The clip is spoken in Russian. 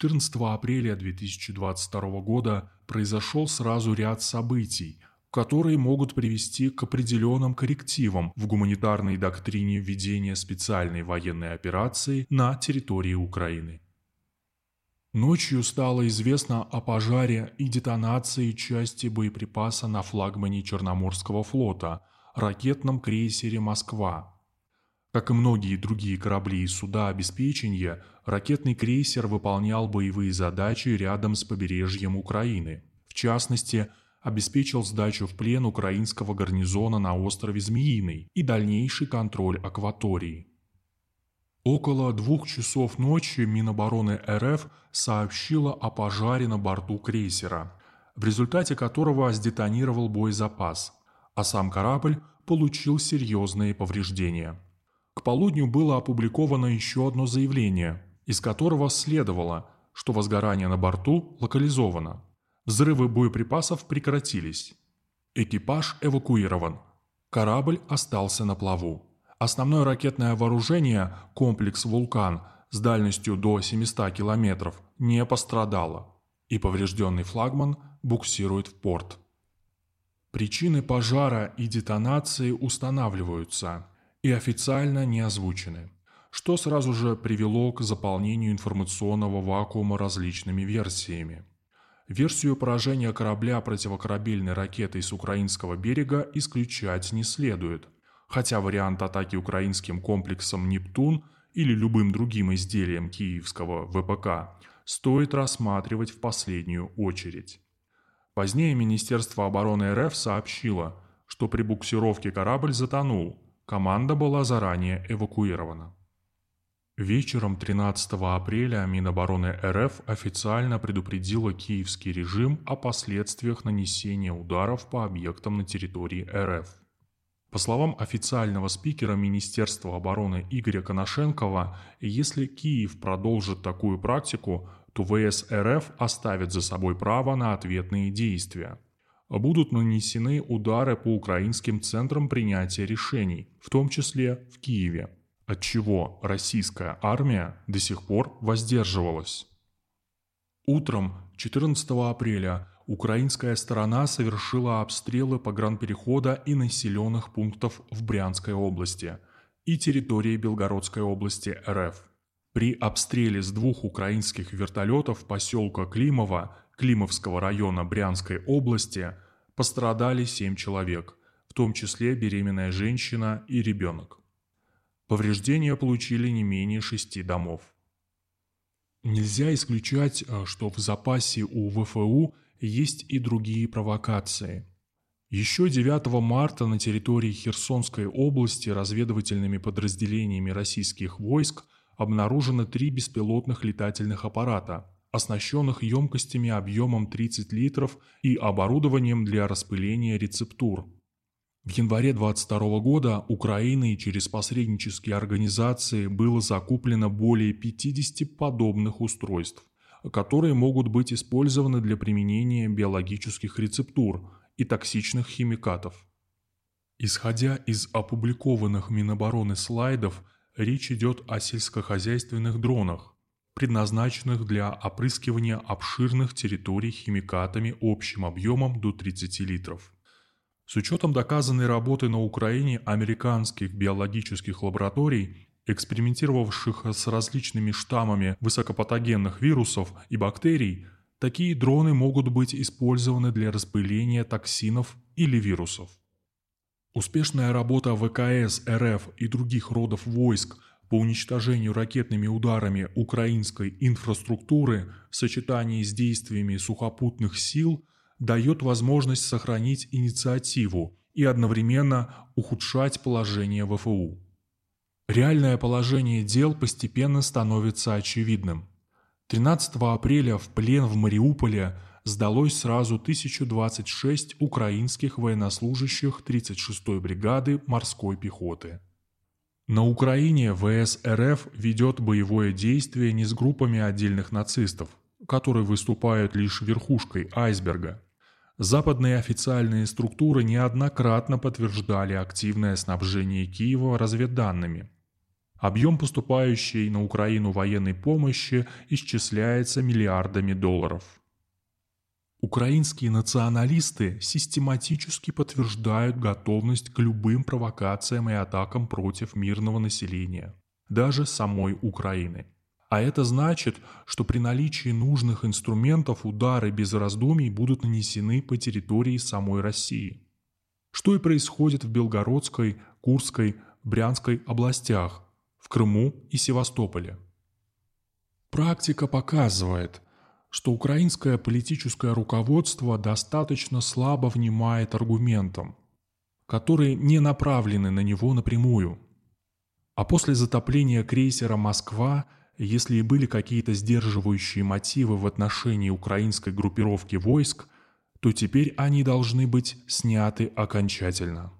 14 апреля 2022 года произошел сразу ряд событий, которые могут привести к определенным коррективам в гуманитарной доктрине введения специальной военной операции на территории Украины. Ночью стало известно о пожаре и детонации части боеприпаса на флагмане Черноморского флота, ракетном крейсере «Москва». Как и многие другие корабли и суда обеспечения, ракетный крейсер выполнял боевые задачи рядом с побережьем Украины. В частности, обеспечил сдачу в плен украинского гарнизона на острове Змеиный и дальнейший контроль акватории. Около двух часов ночи Минобороны РФ сообщила о пожаре на борту крейсера, в результате которого сдетонировал боезапас, а сам корабль получил серьезные повреждения. К полудню было опубликовано еще одно заявление, из которого следовало, что возгорание на борту локализовано. Взрывы боеприпасов прекратились. Экипаж эвакуирован. Корабль остался на плаву. Основное ракетное вооружение, комплекс «Вулкан» с дальностью до 700 километров, не пострадало, и поврежденный флагман буксирует в порт. Причины пожара и детонации устанавливаются и официально не озвучены, что сразу же привело к заполнению информационного вакуума различными версиями. Версию поражения корабля противокорабельной ракетой с украинского берега исключать не следует – хотя вариант атаки украинским комплексом «Нептун» или любым другим изделием киевского ВПК стоит рассматривать в последнюю очередь. Позднее Министерство обороны РФ сообщило, что при буксировке корабль затонул, команда была заранее эвакуирована. Вечером 13 апреля Минобороны РФ официально предупредила киевский режим о последствиях нанесения ударов по объектам на территории РФ. По словам официального спикера Министерства обороны Игоря Коношенкова, если Киев продолжит такую практику, то ВС РФ оставит за собой право на ответные действия. Будут нанесены удары по украинским центрам принятия решений, в том числе в Киеве, от чего российская армия до сих пор воздерживалась. Утром 14 апреля украинская сторона совершила обстрелы погранперехода и населенных пунктов в Брянской области и территории Белгородской области РФ. При обстреле с двух украинских вертолетов поселка Климова Климовского района Брянской области пострадали семь человек, в том числе беременная женщина и ребенок. Повреждения получили не менее шести домов. Нельзя исключать, э, что в запасе у ВФУ есть и другие провокации. Еще 9 марта на территории Херсонской области разведывательными подразделениями российских войск обнаружено три беспилотных летательных аппарата, оснащенных емкостями объемом 30 литров и оборудованием для распыления рецептур. В январе 22 года Украиной через посреднические организации было закуплено более 50 подобных устройств которые могут быть использованы для применения биологических рецептур и токсичных химикатов. Исходя из опубликованных Минобороны слайдов, речь идет о сельскохозяйственных дронах, предназначенных для опрыскивания обширных территорий химикатами общим объемом до 30 литров. С учетом доказанной работы на Украине американских биологических лабораторий экспериментировавших с различными штаммами высокопатогенных вирусов и бактерий, такие дроны могут быть использованы для распыления токсинов или вирусов. Успешная работа ВКС РФ и других родов войск по уничтожению ракетными ударами украинской инфраструктуры в сочетании с действиями сухопутных сил дает возможность сохранить инициативу и одновременно ухудшать положение ВФУ. Реальное положение дел постепенно становится очевидным. 13 апреля в плен в Мариуполе сдалось сразу 1026 украинских военнослужащих 36-й бригады морской пехоты. На Украине ВС РФ ведет боевое действие не с группами отдельных нацистов, которые выступают лишь верхушкой айсберга. Западные официальные структуры неоднократно подтверждали активное снабжение Киева разведданными – Объем поступающей на Украину военной помощи исчисляется миллиардами долларов. Украинские националисты систематически подтверждают готовность к любым провокациям и атакам против мирного населения, даже самой Украины. А это значит, что при наличии нужных инструментов удары без раздумий будут нанесены по территории самой России. Что и происходит в Белгородской, Курской, Брянской областях, в Крыму и Севастополе. Практика показывает, что украинское политическое руководство достаточно слабо внимает аргументам, которые не направлены на него напрямую. А после затопления крейсера «Москва», если и были какие-то сдерживающие мотивы в отношении украинской группировки войск, то теперь они должны быть сняты окончательно.